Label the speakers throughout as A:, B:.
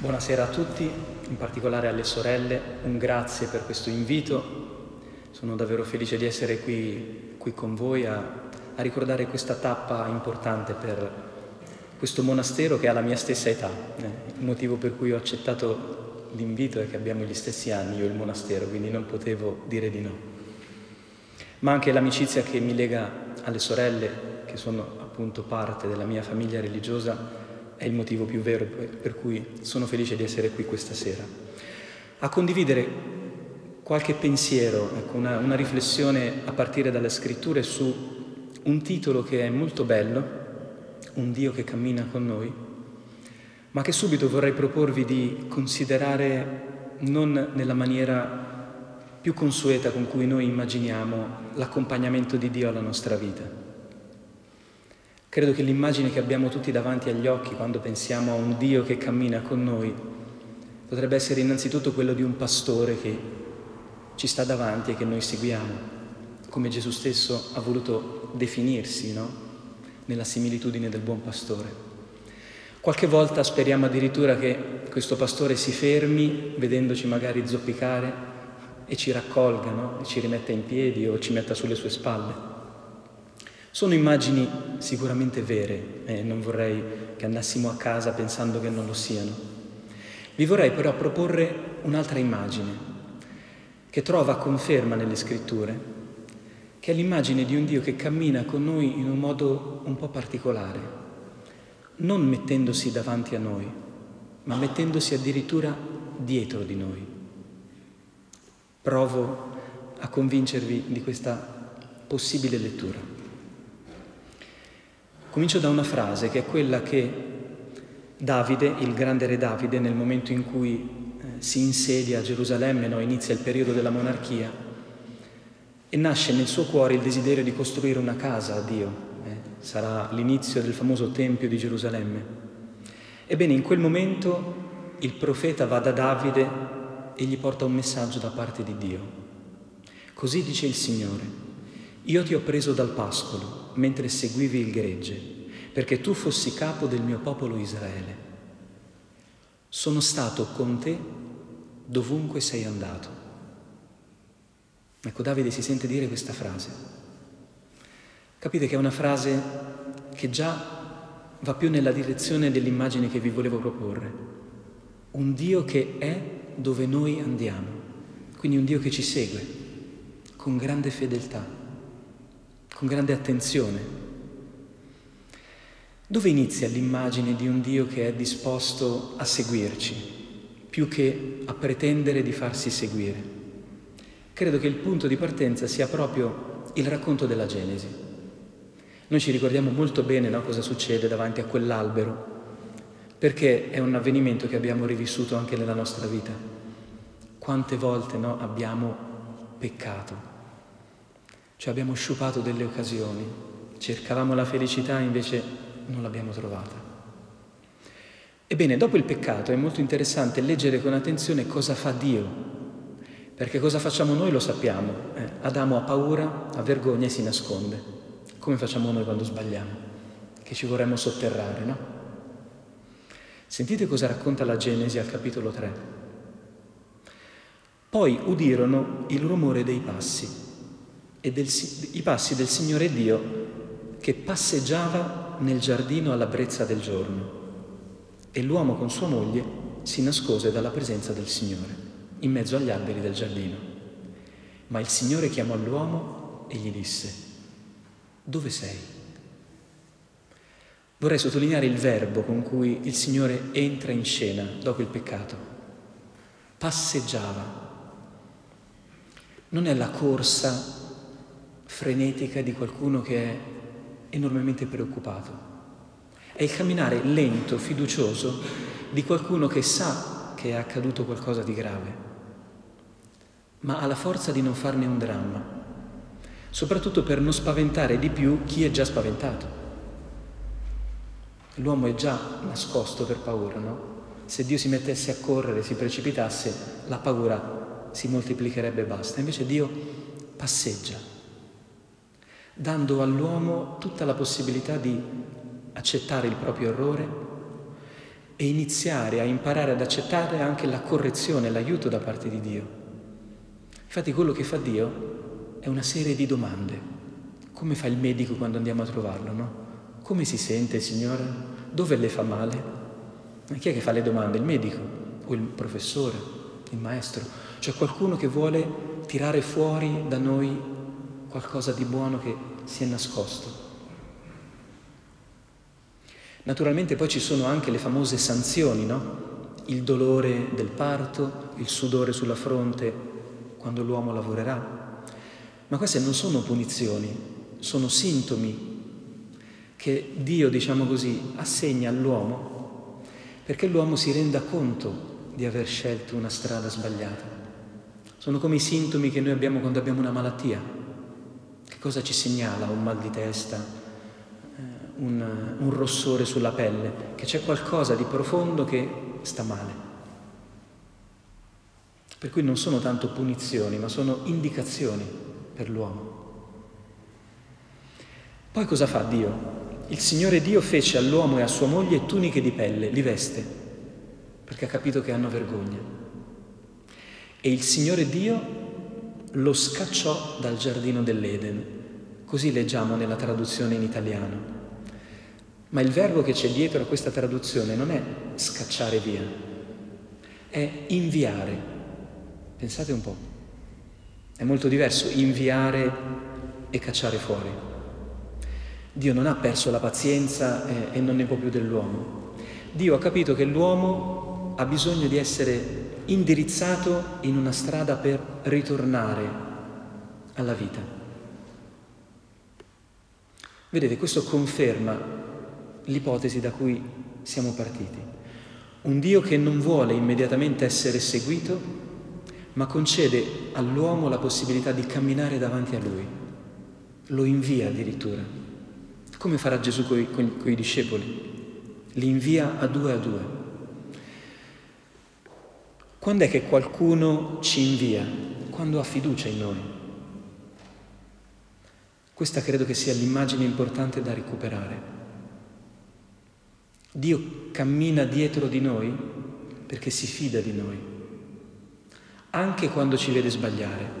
A: Buonasera a tutti, in particolare alle sorelle, un grazie per questo invito. Sono davvero felice di essere qui, qui con voi a, a, ricordare questa tappa importante per questo monastero che ha la mia stessa età. Eh, il motivo per cui ho accettato l'invito è che abbiamo gli stessi anni, io e il monastero, quindi non potevo dire di no. Ma anche l'amicizia che mi lega alle sorelle, che sono appunto parte della mia famiglia religiosa, è il motivo più vero per cui sono felice di essere qui questa sera. A condividere qualche pensiero, ecco, una, una riflessione a partire dalle scritture su un titolo che è molto bello, Un Dio che cammina con noi, ma che subito vorrei proporvi di considerare non nella maniera più consueta con cui noi immaginiamo l'accompagnamento di Dio alla nostra vita Credo che l'immagine che abbiamo tutti davanti agli occhi quando pensiamo a un Dio che cammina con noi potrebbe essere innanzitutto quello di un pastore che ci sta davanti e che noi seguiamo, come Gesù stesso ha voluto definirsi, no? Nella similitudine del buon pastore. Qualche volta speriamo addirittura che questo pastore si fermi, vedendoci magari zoppicare, e ci raccolga, no? e ci rimetta in piedi o ci metta sulle sue spalle. Sono immagini sicuramente vere e non vorrei che andassimo a casa pensando che non lo siano. Vi vorrei però proporre un'altra immagine che trova conferma nelle scritture, che è l'immagine di un Dio che cammina con noi in un modo un po' particolare, non mettendosi davanti a noi, ma mettendosi addirittura dietro di noi. Provo a convincervi di questa possibile lettura. Comincio da una frase che è quella che Davide, il grande re Davide, nel momento in cui eh, si insedia a Gerusalemme, no, inizia il periodo della monarchia, e nasce nel suo cuore il desiderio di costruire una casa a Dio. Eh, sarà l'inizio del famoso Tempio di Gerusalemme. Ebbene, in quel momento il profeta va da Davide e gli porta un messaggio da parte di Dio. Così dice il Signore, io ti ho preso dal pascolo mentre seguivi il gregge, perché tu fossi capo del mio popolo Israele. Sono stato con te dovunque sei andato. Ecco, Davide si sente dire questa frase. Capite che è una frase che già va più nella direzione dell'immagine che vi volevo proporre. Un Dio che è dove noi andiamo, quindi un Dio che ci segue con grande fedeltà con grande attenzione. Dove inizia l'immagine di un Dio che è disposto a seguirci, più che a pretendere di farsi seguire? Credo che il punto di partenza sia proprio il racconto della Genesi. Noi ci ricordiamo molto bene no, cosa succede davanti a quell'albero, perché è un avvenimento che abbiamo rivissuto anche nella nostra vita. Quante volte no, abbiamo peccato, cioè abbiamo sciupato delle occasioni, cercavamo la felicità invece non l'abbiamo trovata. Ebbene, dopo il peccato è molto interessante leggere con attenzione cosa fa Dio, perché cosa facciamo noi lo sappiamo. Eh, Adamo ha paura, ha vergogna e si nasconde. Come facciamo noi quando sbagliamo? Che ci vorremmo sotterrare, no? Sentite cosa racconta la Genesi al capitolo 3. Poi udirono il rumore dei passi e del, i passi del Signore Dio che passeggiava nel giardino alla brezza del giorno. E l'uomo con sua moglie si nascose dalla presenza del Signore, in mezzo agli alberi del giardino. Ma il Signore chiamò l'uomo e gli disse, dove sei? Vorrei sottolineare il verbo con cui il Signore entra in scena dopo il peccato. Passeggiava. Non è la corsa frenetica di qualcuno che è enormemente preoccupato. È il camminare lento, fiducioso di qualcuno che sa che è accaduto qualcosa di grave, ma ha la forza di non farne un dramma, soprattutto per non spaventare di più chi è già spaventato. L'uomo è già nascosto per paura, no? Se Dio si mettesse a correre, si precipitasse, la paura si moltiplicherebbe e basta. Invece Dio passeggia dando all'uomo tutta la possibilità di accettare il proprio errore e iniziare a imparare ad accettare anche la correzione, l'aiuto da parte di Dio. Infatti quello che fa Dio è una serie di domande. Come fa il medico quando andiamo a trovarlo, no? Come si sente, Signore? Dove le fa male? Ma chi è che fa le domande? Il medico o il professore, il maestro? Cioè qualcuno che vuole tirare fuori da noi qualcosa di buono che si è nascosto. Naturalmente poi ci sono anche le famose sanzioni, no? Il dolore del parto, il sudore sulla fronte quando l'uomo lavorerà. Ma queste non sono punizioni, sono sintomi che Dio, diciamo così, assegna all'uomo perché l'uomo si renda conto di aver scelto una strada sbagliata. Sono come i sintomi che noi abbiamo quando abbiamo una malattia. Che cosa ci segnala? Un mal di testa, eh, un, un rossore sulla pelle, che c'è qualcosa di profondo che sta male. Per cui non sono tanto punizioni, ma sono indicazioni per l'uomo. Poi cosa fa Dio? Il Signore Dio fece all'uomo e a sua moglie tuniche di pelle, li veste, perché ha capito che hanno vergogna. E il Signore Dio lo scacciò dal giardino dell'Eden. Così leggiamo nella traduzione in italiano. Ma il verbo che c'è dietro a questa traduzione non è scacciare via, è inviare. Pensate un po'. È molto diverso inviare e cacciare fuori. Dio non ha perso la pazienza e, e non ne può più dell'uomo. Dio ha capito che l'uomo ha bisogno di essere indirizzato in una strada per ritornare alla vita. Vedete, questo conferma l'ipotesi da cui siamo partiti. Un Dio che non vuole immediatamente essere seguito, ma concede all'uomo la possibilità di camminare davanti a lui. Lo invia addirittura. Come farà Gesù con i discepoli? Li invia a due a due. Quando è che qualcuno ci invia? Quando ha fiducia in noi. Questa credo che sia l'immagine importante da recuperare. Dio cammina dietro di noi perché si fida di noi, anche quando ci vede sbagliare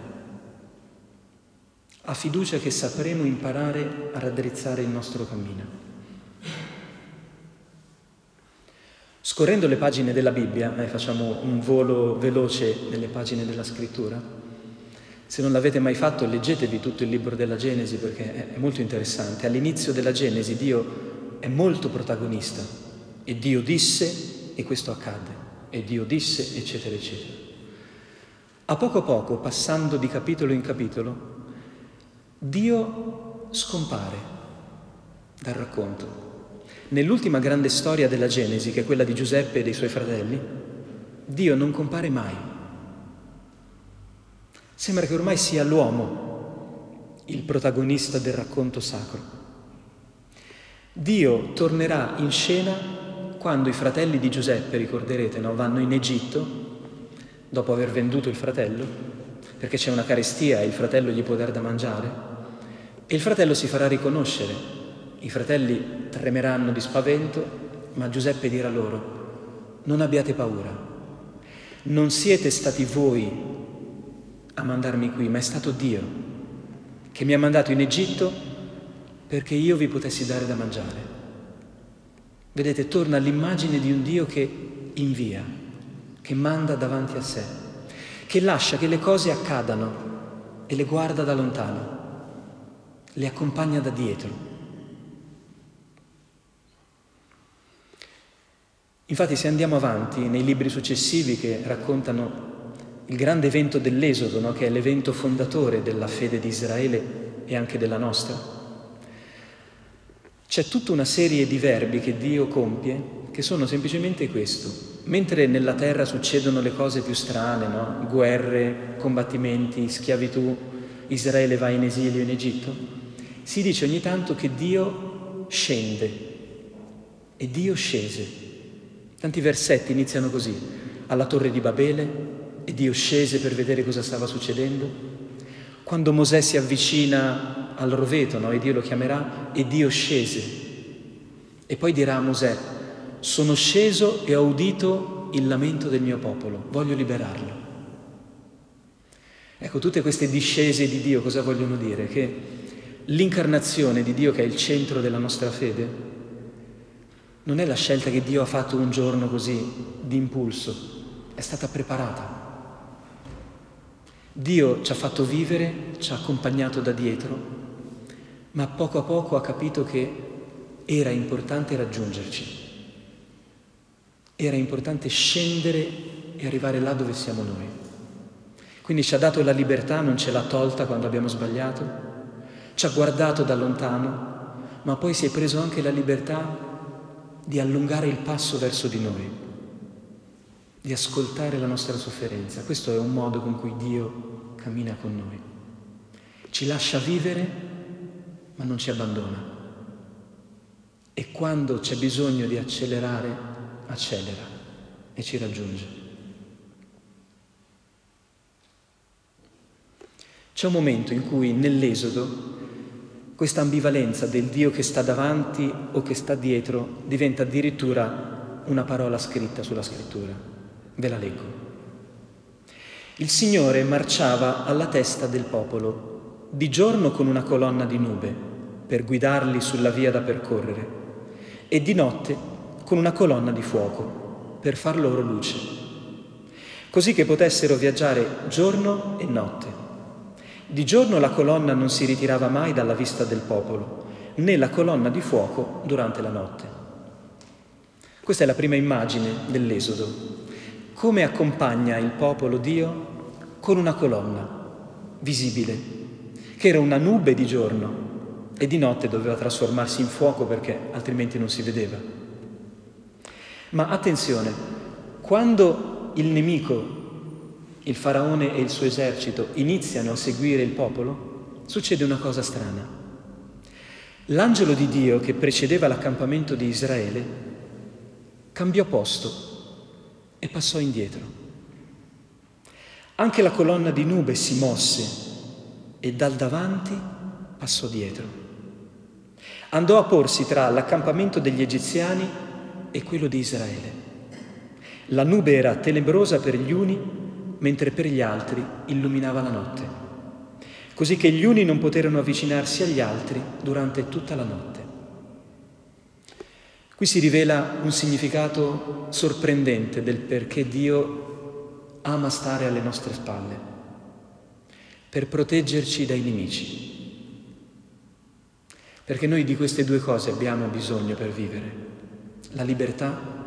A: ha fiducia che sapremo imparare a raddrizzare il nostro cammino. Scorrendo le pagine della Bibbia, eh, facciamo un volo veloce nelle pagine della scrittura, se non l'avete mai fatto leggetevi tutto il libro della Genesi perché è molto interessante. All'inizio della Genesi Dio è molto protagonista e Dio disse e questo accadde e Dio disse eccetera eccetera. A poco a poco, passando di capitolo in capitolo, Dio scompare dal racconto. Nell'ultima grande storia della Genesi, che è quella di Giuseppe e dei suoi fratelli, Dio non compare mai. Sembra che ormai sia l'uomo il protagonista del racconto sacro. Dio tornerà in scena quando i fratelli di Giuseppe, ricorderete, no? vanno in Egitto, dopo aver venduto il fratello, perché c'è una carestia e il fratello gli può dare da mangiare, e il fratello si farà riconoscere. I fratelli tremeranno di spavento, ma Giuseppe dirà loro, non abbiate paura. Non siete stati voi a mandarmi qui, ma è stato Dio che mi ha mandato in Egitto perché io vi potessi dare da mangiare. Vedete, torna l'immagine di un Dio che invia, che manda davanti a sé, che lascia che le cose accadano e le guarda da lontano le accompagna da dietro. Infatti se andiamo avanti nei libri successivi che raccontano il grande evento dell'Esodo, no? che è l'evento fondatore della fede di Israele e anche della nostra, c'è tutta una serie di verbi che Dio compie che sono semplicemente questo. Mentre nella terra succedono le cose più strane, no? guerre, combattimenti, schiavitù, Israele va in esilio in Egitto, si dice ogni tanto che Dio scende e Dio scese. Tanti versetti iniziano così, alla torre di Babele e Dio scese per vedere cosa stava succedendo. Quando Mosè si avvicina al roveto no? e Dio lo chiamerà e Dio scese. E poi dirà a Mosè, sono sceso e ho udito il lamento del mio popolo, voglio liberarlo. Ecco, tutte queste discese di Dio cosa vogliono dire? Che l'incarnazione di Dio, che è il centro della nostra fede, non è la scelta che Dio ha fatto un giorno così, di impulso, è stata preparata. Dio ci ha fatto vivere, ci ha accompagnato da dietro, ma poco a poco ha capito che era importante raggiungerci, era importante scendere e arrivare là dove siamo noi. Quindi ci ha dato la libertà, non ce l'ha tolta quando abbiamo sbagliato, ci ha guardato da lontano, ma poi si è preso anche la libertà di allungare il passo verso di noi, di ascoltare la nostra sofferenza. Questo è un modo con cui Dio cammina con noi. Ci lascia vivere ma non ci abbandona. E quando c'è bisogno di accelerare, accelera e ci raggiunge. C'è un momento in cui nell'Esodo questa ambivalenza del Dio che sta davanti o che sta dietro diventa addirittura una parola scritta sulla scrittura. Ve la leggo. Il Signore marciava alla testa del popolo, di giorno con una colonna di nube per guidarli sulla via da percorrere e di notte con una colonna di fuoco per far loro luce, così che potessero viaggiare giorno e notte. Di giorno la colonna non si ritirava mai dalla vista del popolo, né la colonna di fuoco durante la notte. Questa è la prima immagine dell'Esodo. Come accompagna il popolo Dio? Con una colonna visibile, che era una nube di giorno e di notte doveva trasformarsi in fuoco perché altrimenti non si vedeva. Ma attenzione, quando il nemico, il faraone e il suo esercito iniziano a seguire il popolo, succede una cosa strana. L'angelo di Dio che precedeva l'accampamento di Israele cambiò posto e passò indietro. Anche la colonna di nube si mosse e dal davanti passò dietro andò a porsi tra l'accampamento degli egiziani e quello di Israele. La nube era tenebrosa per gli uni, mentre per gli altri illuminava la notte, così che gli uni non poterono avvicinarsi agli altri durante tutta la notte. Qui si rivela un significato sorprendente del perché Dio ama stare alle nostre spalle, per proteggerci dai nemici. Perché noi di queste due cose abbiamo bisogno per vivere. La libertà,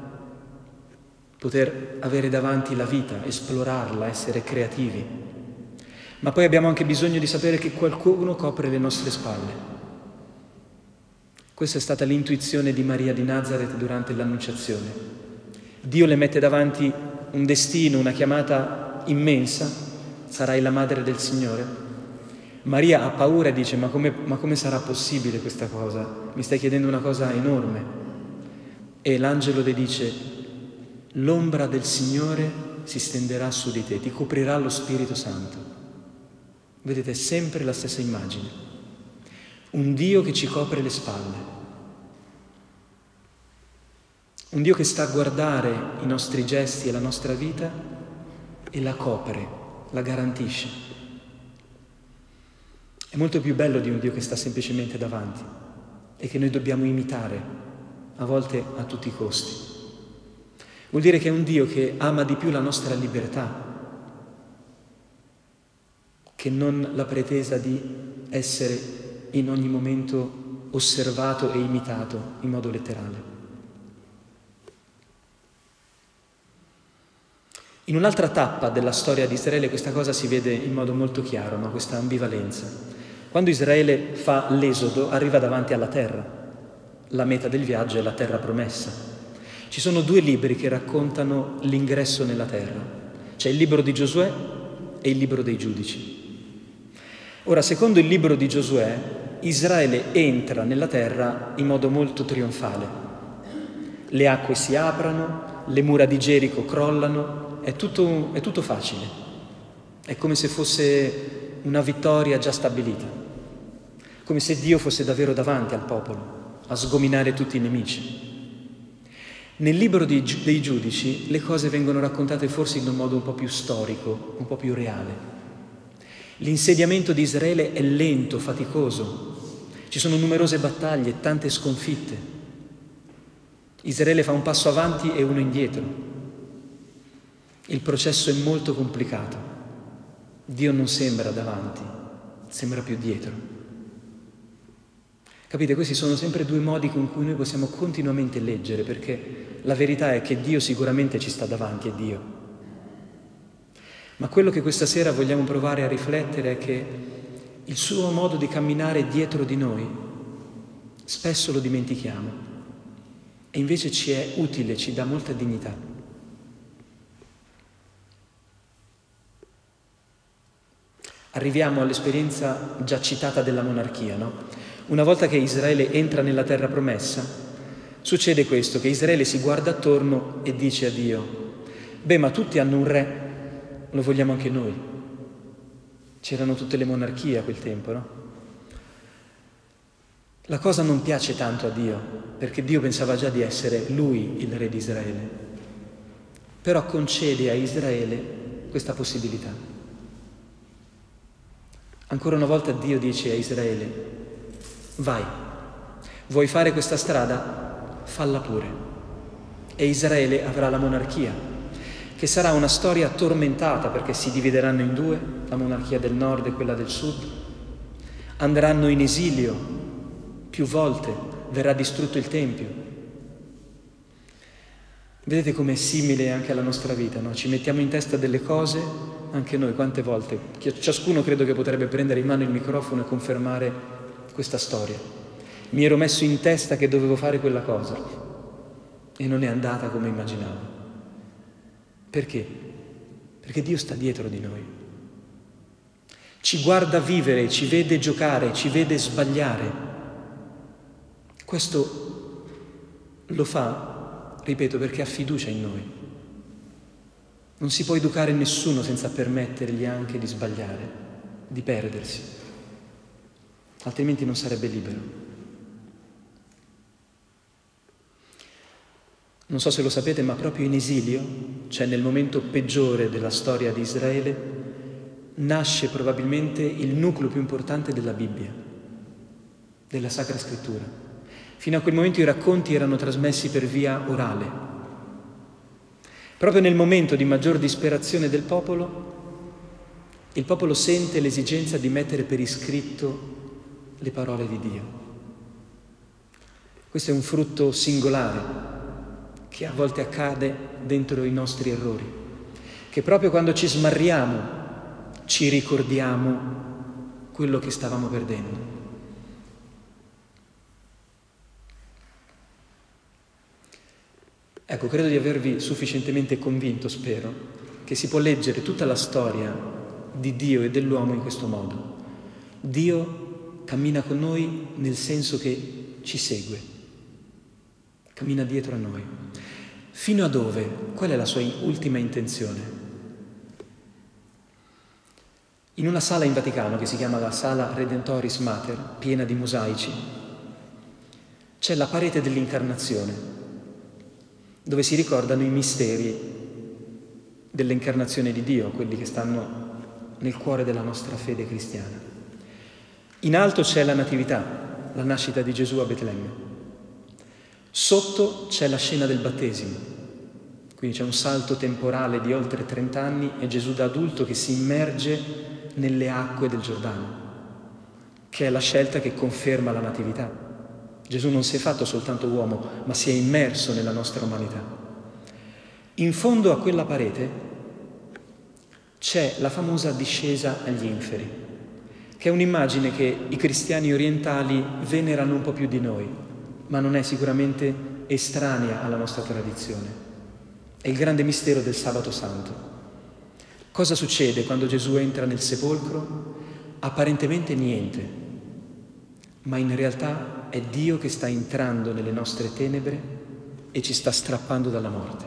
A: poter avere davanti la vita, esplorarla, essere creativi. Ma poi abbiamo anche bisogno di sapere che qualcuno copre le nostre spalle. Questa è stata l'intuizione di Maria di Nazareth durante l'Annunciazione. Dio le mette davanti un destino, una chiamata immensa, sarai la madre del Signore, Maria ha paura e dice ma come, ma come sarà possibile questa cosa? Mi stai chiedendo una cosa enorme. E l'angelo le dice l'ombra del Signore si stenderà su di te, ti coprirà lo Spirito Santo. Vedete sempre la stessa immagine. Un Dio che ci copre le spalle. Un Dio che sta a guardare i nostri gesti e la nostra vita e la copre, la garantisce. È molto più bello di un Dio che sta semplicemente davanti e che noi dobbiamo imitare, a volte a tutti i costi. Vuol dire che è un Dio che ama di più la nostra libertà che non la pretesa di essere in ogni momento osservato e imitato in modo letterale. In un'altra tappa della storia di Israele questa cosa si vede in modo molto chiaro, no? questa ambivalenza. Quando Israele fa l'esodo arriva davanti alla terra. La meta del viaggio è la terra promessa. Ci sono due libri che raccontano l'ingresso nella terra. C'è il libro di Giosuè e il libro dei giudici. Ora, secondo il libro di Giosuè, Israele entra nella terra in modo molto trionfale. Le acque si aprono, le mura di Gerico crollano, è tutto, è tutto facile. È come se fosse una vittoria già stabilita come se Dio fosse davvero davanti al popolo, a sgominare tutti i nemici. Nel libro dei, dei giudici le cose vengono raccontate forse in un modo un po' più storico, un po' più reale. L'insediamento di Israele è lento, faticoso, ci sono numerose battaglie tante sconfitte. Israele fa un passo avanti e uno indietro. Il processo è molto complicato. Dio non sembra davanti, sembra più dietro. Capite, questi sono sempre due modi con cui noi possiamo continuamente leggere, perché la verità è che Dio sicuramente ci sta davanti, è Dio. Ma quello che questa sera vogliamo provare a riflettere è che il suo modo di camminare dietro di noi spesso lo dimentichiamo e invece ci è utile, ci dà molta dignità. Arriviamo all'esperienza già citata della monarchia, no? Una volta che Israele entra nella terra promessa, succede questo, che Israele si guarda attorno e dice a Dio, beh ma tutti hanno un re, lo vogliamo anche noi. C'erano tutte le monarchie a quel tempo, no? La cosa non piace tanto a Dio, perché Dio pensava già di essere lui il re di Israele, però concede a Israele questa possibilità. Ancora una volta Dio dice a Israele, vai, vuoi fare questa strada? Falla pure. E Israele avrà la monarchia, che sarà una storia tormentata perché si divideranno in due, la monarchia del nord e quella del sud, andranno in esilio più volte, verrà distrutto il Tempio. Vedete com'è simile anche alla nostra vita, no? Ci mettiamo in testa delle cose, anche noi quante volte, ciascuno credo che potrebbe prendere in mano il microfono e confermare questa storia. Mi ero messo in testa che dovevo fare quella cosa e non è andata come immaginavo. Perché? Perché Dio sta dietro di noi. Ci guarda vivere, ci vede giocare, ci vede sbagliare. Questo lo fa, ripeto, perché ha fiducia in noi. Non si può educare nessuno senza permettergli anche di sbagliare, di perdersi altrimenti non sarebbe libero. Non so se lo sapete, ma proprio in esilio, cioè nel momento peggiore della storia di Israele, nasce probabilmente il nucleo più importante della Bibbia, della Sacra Scrittura. Fino a quel momento i racconti erano trasmessi per via orale. Proprio nel momento di maggior disperazione del popolo, il popolo sente l'esigenza di mettere per iscritto le parole di Dio. Questo è un frutto singolare che a volte accade dentro i nostri errori, che proprio quando ci smarriamo ci ricordiamo quello che stavamo perdendo. Ecco, credo di avervi sufficientemente convinto, spero, che si può leggere tutta la storia di Dio e dell'uomo in questo modo. Dio cammina con noi nel senso che ci segue, cammina dietro a noi. Fino a dove? Qual è la sua ultima intenzione? In una sala in Vaticano che si chiama la Sala Redentoris Mater, piena di mosaici, c'è la parete dell'incarnazione, dove si ricordano i misteri dell'incarnazione di Dio, quelli che stanno nel cuore della nostra fede cristiana. In alto c'è la Natività, la nascita di Gesù a Betlemme. Sotto c'è la scena del battesimo, quindi c'è un salto temporale di oltre 30 anni e Gesù da adulto che si immerge nelle acque del Giordano, che è la scelta che conferma la Natività. Gesù non si è fatto soltanto uomo, ma si è immerso nella nostra umanità. In fondo a quella parete c'è la famosa discesa agli inferi che è un'immagine che i cristiani orientali venerano un po' più di noi, ma non è sicuramente estranea alla nostra tradizione. È il grande mistero del sabato santo. Cosa succede quando Gesù entra nel sepolcro? Apparentemente niente, ma in realtà è Dio che sta entrando nelle nostre tenebre e ci sta strappando dalla morte.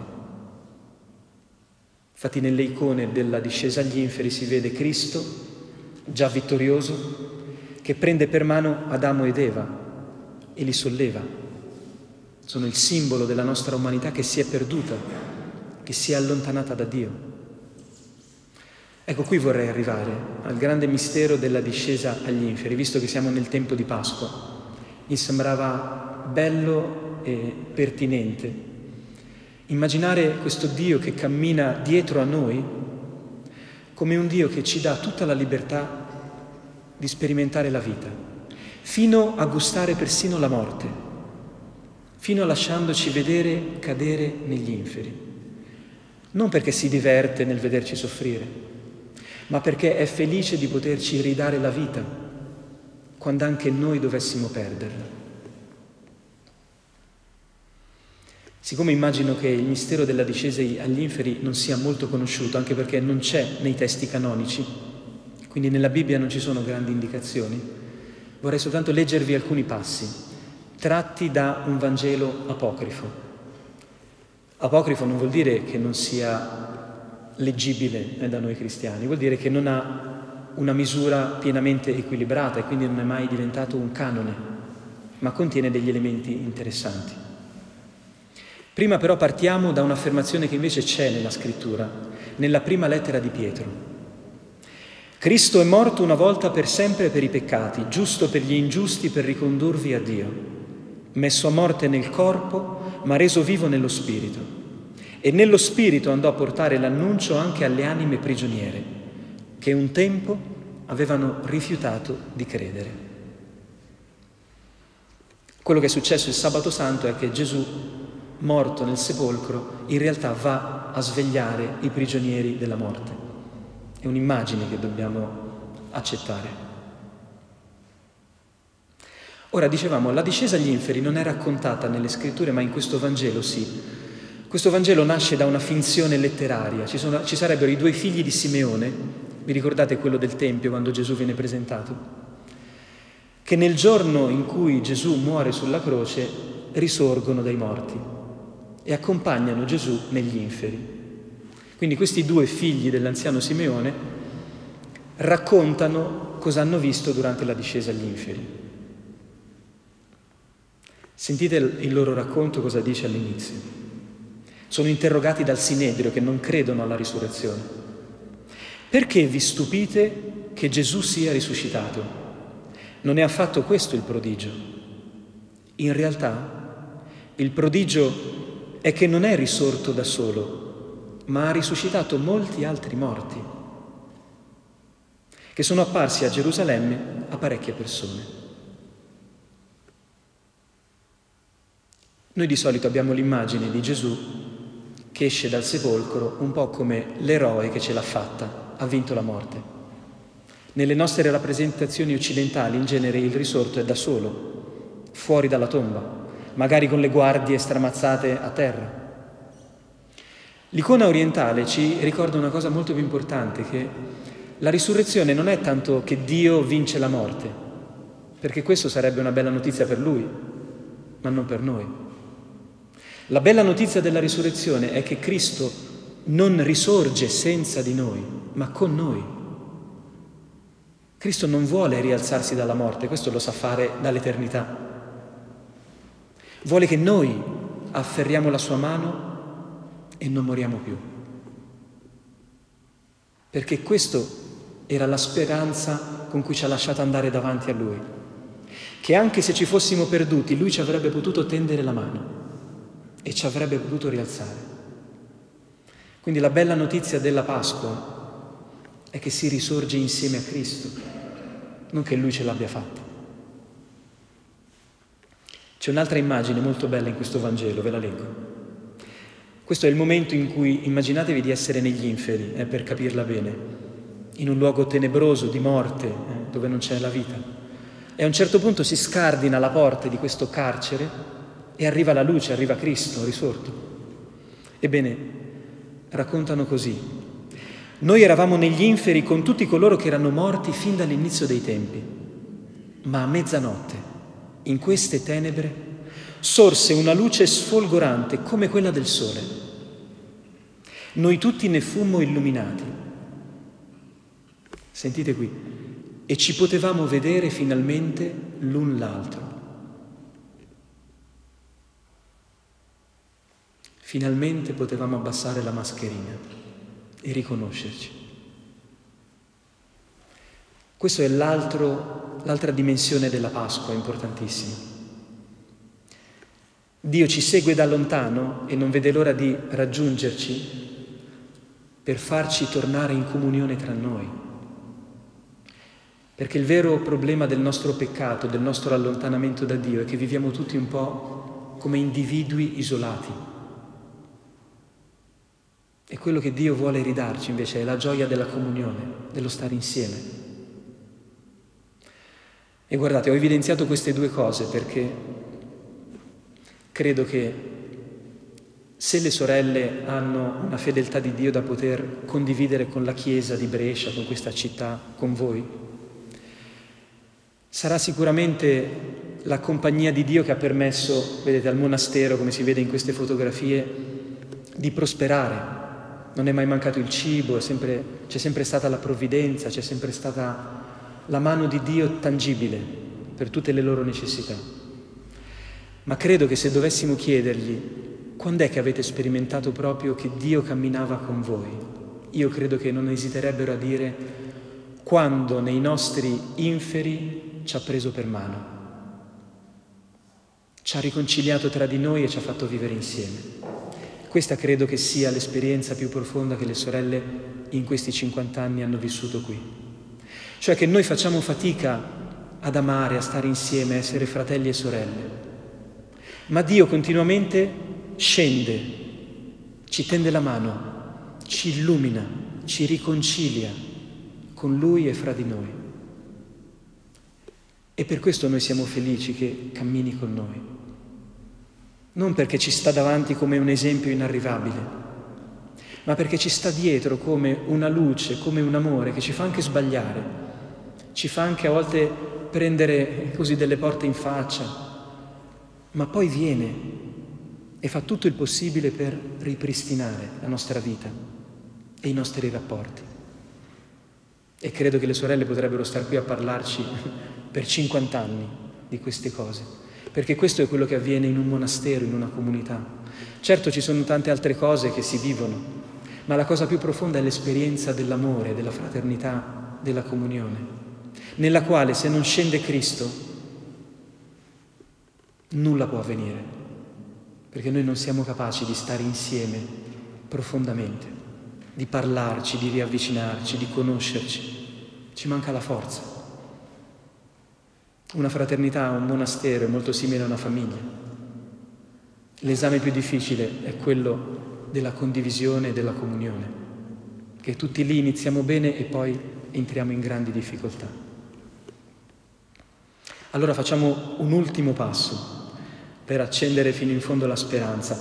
A: Infatti nelle icone della discesa agli inferi si vede Cristo già vittorioso, che prende per mano Adamo ed Eva e li solleva. sono il simbolo della nostra umanità che si è perduta, che si è allontanata da Dio. Ecco, qui vorrei arrivare al grande mistero della discesa agli inferi, visto che siamo nel tempo di Pasqua. Mi sembrava bello e pertinente immaginare questo Dio che cammina dietro a noi come un Dio che ci dà tutta la libertà di sperimentare la vita, fino a gustare persino la morte, fino a lasciandoci vedere cadere negli inferi. Non perché si diverte nel vederci soffrire, ma perché è felice di poterci ridare la vita quando anche noi dovessimo perderla. Siccome immagino che il mistero della discesa agli inferi non sia molto conosciuto, anche perché non c'è nei testi canonici, quindi nella Bibbia non ci sono grandi indicazioni, vorrei soltanto leggervi alcuni passi, tratti da un Vangelo apocrifo. Apocrifo non vuol dire che non sia leggibile eh, da noi cristiani, vuol dire che non ha una misura pienamente equilibrata e quindi non è mai diventato un canone, ma contiene degli elementi interessanti. Prima però partiamo da un'affermazione che invece c'è nella scrittura, nella prima lettera di Pietro. Cristo è morto una volta per sempre per i peccati, giusto per gli ingiusti per ricondurvi a Dio, messo a morte nel corpo, ma reso vivo nello spirito e nello Spirito andò a portare l'annuncio anche alle anime prigioniere, che un tempo avevano rifiutato di credere. Quello che è successo il sabato santo è che Gesù, morto nel sepolcro, in realtà va a svegliare i prigionieri della morte. È un'immagine che dobbiamo accettare. Ora dicevamo, la discesa agli inferi non è raccontata nelle scritture, ma in questo Vangelo sì. Questo Vangelo nasce da una finzione letteraria. Ci, sono, ci, sarebbero i due figli di Simeone, vi ricordate quello del Tempio quando Gesù viene presentato? Che nel giorno in cui Gesù muore sulla croce risorgono dai morti e accompagnano Gesù negli inferi. Quindi questi due figli dell'anziano Simeone raccontano cosa hanno visto durante la discesa agli inferi. Sentite il loro racconto cosa dice all'inizio. Sono interrogati dal Sinedrio che non credono alla risurrezione. Perché vi stupite che Gesù sia risuscitato? Non è affatto questo il prodigio. In realtà il prodigio è che non è risorto da solo, ma ha risuscitato molti altri morti, che sono apparsi a Gerusalemme a parecchie persone. Noi di solito abbiamo l'immagine di Gesù che esce dal sepolcro un po' come l'eroe che ce l'ha fatta, ha vinto la morte. Nelle nostre rappresentazioni occidentali in genere il risorto è da solo, fuori dalla tomba, magari con le guardie stramazzate a terra. L'icona orientale ci ricorda una cosa molto più importante, che la risurrezione non è tanto che Dio vince la morte, perché questo sarebbe una bella notizia per lui, ma non per noi. La bella notizia della risurrezione è che Cristo non risorge senza di noi, ma con noi. Cristo non vuole rialzarsi dalla morte, questo lo sa fare dall'eternità. Vuole che noi afferriamo la sua mano e non moriamo più. Perché questa era la speranza con cui ci ha lasciato andare davanti a Lui. Che anche se ci fossimo perduti, Lui ci avrebbe potuto tendere la mano e ci avrebbe potuto rialzare. Quindi la bella notizia della Pasqua è che si risorge insieme a Cristo, non che Lui ce l'abbia fatta. C'è un'altra immagine molto bella in questo Vangelo, ve la leggo. Questo è il momento in cui immaginatevi di essere negli inferi, eh, per capirla bene, in un luogo tenebroso di morte, eh, dove non c'è la vita. E a un certo punto si scardina la porta di questo carcere e arriva la luce, arriva Cristo risorto. Ebbene, raccontano così. Noi eravamo negli inferi con tutti coloro che erano morti fin dall'inizio dei tempi, ma a mezzanotte, in queste tenebre, sorse una luce sfolgorante come quella del sole. Noi tutti ne fummo illuminati. Sentite qui, e ci potevamo vedere finalmente l'un l'altro. finalmente potevamo abbassare la mascherina e riconoscerci. Questa è l'altra dimensione della Pasqua importantissima. Dio ci segue da lontano e non vede l'ora di raggiungerci per farci tornare in comunione tra noi. Perché il vero problema del nostro peccato, del nostro allontanamento da Dio, è che viviamo tutti un po' come individui isolati. E quello che Dio vuole ridarci invece è la gioia della comunione, dello stare insieme. E guardate, ho evidenziato queste due cose perché Credo che se le sorelle hanno una fedeltà di Dio da poter condividere con la Chiesa di Brescia, con questa città, con voi, sarà sicuramente la compagnia di Dio che ha permesso, vedete, al monastero, come si vede in queste fotografie, di prosperare. Non è mai mancato il cibo, sempre, c'è sempre stata la provvidenza, c'è sempre stata la mano di Dio tangibile per tutte le loro necessità. Ma credo che se dovessimo chiedergli quando è che avete sperimentato proprio che Dio camminava con voi, io credo che non esiterebbero a dire quando nei nostri inferi ci ha preso per mano, ci ha riconciliato tra di noi e ci ha fatto vivere insieme. Questa credo che sia l'esperienza più profonda che le sorelle in questi 50 anni hanno vissuto qui. Cioè che noi facciamo fatica ad amare, a stare insieme, a essere fratelli e sorelle ma Dio continuamente scende, ci tende la mano, ci illumina, ci riconcilia con Lui e fra di noi. E per questo noi siamo felici che cammini con noi. Non perché ci sta davanti come un esempio inarrivabile, ma perché ci sta dietro come una luce, come un amore che ci fa anche sbagliare, ci fa anche a volte prendere così delle porte in faccia, ma poi viene e fa tutto il possibile per ripristinare la nostra vita e i nostri rapporti. E credo che le sorelle potrebbero stare qui a parlarci per 50 anni di queste cose, perché questo è quello che avviene in un monastero, in una comunità. Certo ci sono tante altre cose che si vivono, ma la cosa più profonda è l'esperienza dell'amore, della fraternità, della comunione, nella quale se non scende Cristo nulla può avvenire, perché noi non siamo capaci di stare insieme profondamente, di parlarci, di riavvicinarci, di conoscerci. Ci manca la forza. Una fraternità, un monastero è molto simile a una famiglia. L'esame più difficile è quello della condivisione e della comunione, che tutti lì iniziamo bene e poi entriamo in grandi difficoltà. Allora facciamo un ultimo passo per accendere fino in fondo la speranza.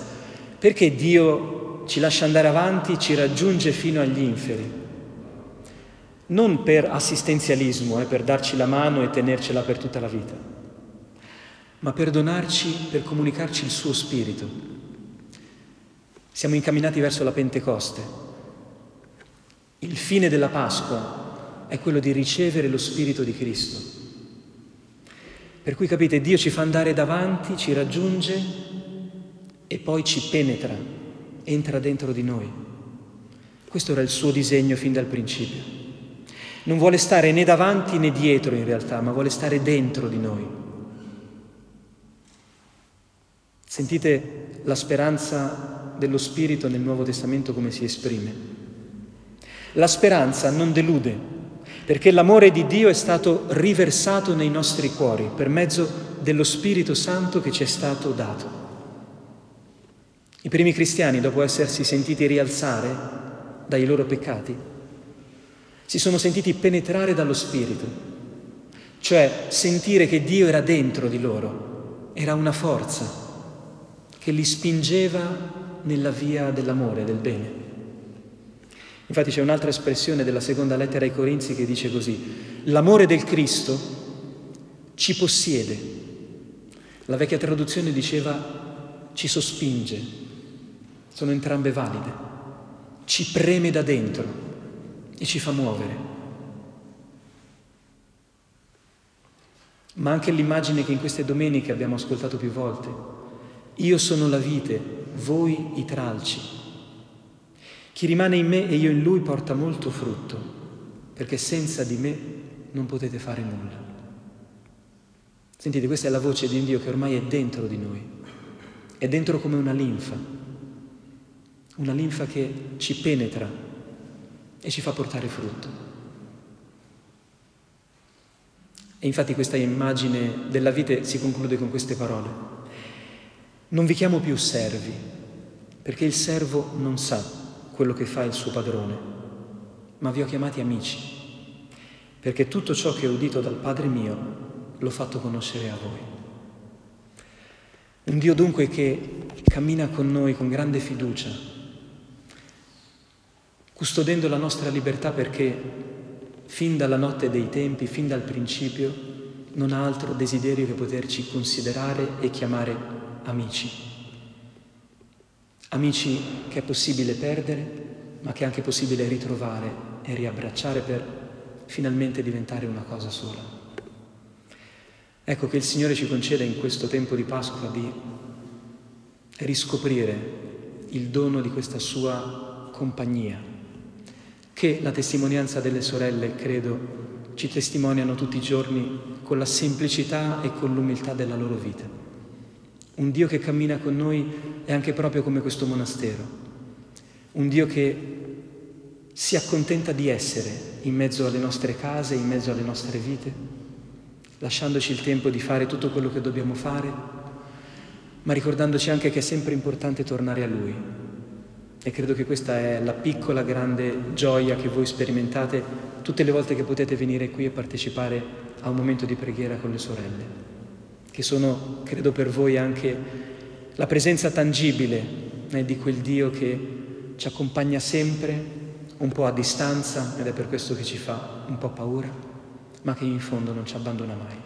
A: Perché Dio ci lascia andare avanti, ci raggiunge fino agli inferi. Non per assistenzialismo, eh, per darci la mano e tenercela per tutta la vita, ma per donarci, per comunicarci il suo spirito. Siamo incamminati verso la Pentecoste. Il fine della Pasqua è quello di ricevere lo Spirito di Cristo. Per cui capite, Dio ci fa andare davanti, ci raggiunge e poi ci penetra, entra dentro di noi. Questo era il suo disegno fin dal principio. Non vuole stare né davanti né dietro in realtà, ma vuole stare dentro di noi. Sentite la speranza dello Spirito nel Nuovo Testamento come si esprime. La speranza non delude, perché l'amore di Dio è stato riversato nei nostri cuori per mezzo dello Spirito Santo che ci è stato dato. I primi cristiani, dopo essersi sentiti rialzare dai loro peccati, si sono sentiti penetrare dallo Spirito, cioè sentire che Dio era dentro di loro, era una forza che li spingeva nella via dell'amore, del bene. Infatti c'è un'altra espressione della seconda lettera ai Corinzi che dice così, l'amore del Cristo ci possiede. La vecchia traduzione diceva ci sospinge, sono entrambe valide, ci preme da dentro e ci fa muovere. Ma anche l'immagine che in queste domeniche abbiamo ascoltato più volte, io sono la vite voi i tralci. Chi rimane in me e io in lui porta molto frutto, perché senza di me non potete fare nulla. Sentite, questa è la voce di un Dio che ormai è dentro di noi, è dentro come una linfa, una linfa che ci penetra e ci fa portare frutto. E infatti questa immagine della vite si conclude con queste parole. Non vi chiamo più servi, perché il servo non sa quello che fa il suo padrone, ma vi ho chiamati amici, perché tutto ciò che ho udito dal Padre mio l'ho fatto conoscere a voi. Un Dio dunque che cammina con noi con grande fiducia, custodendo la nostra libertà perché fin dalla notte dei tempi, fin dal principio, non ha altro desiderio che poterci considerare e chiamare amici. Amici che è possibile perdere, ma che è anche possibile ritrovare e riabbracciare per finalmente diventare una cosa sola. Ecco che il Signore ci concede in questo tempo di Pasqua di riscoprire il dono di questa sua compagnia che la testimonianza delle sorelle, credo, ci testimoniano tutti i giorni con la semplicità e con l'umiltà della loro vita. Un Dio che cammina con noi è anche proprio come questo monastero, un Dio che si accontenta di essere in mezzo alle nostre case, in mezzo alle nostre vite, lasciandoci il tempo di fare tutto quello che dobbiamo fare, ma ricordandoci anche che è sempre importante tornare a Lui, e credo che questa è la piccola grande gioia che voi sperimentate tutte le volte che potete venire qui e partecipare a un momento di preghiera con le sorelle, che sono, credo per voi, anche la presenza tangibile eh, di quel Dio che ci accompagna sempre, un po' a distanza, ed è per questo che ci fa un po' paura, ma che in fondo non ci abbandona mai.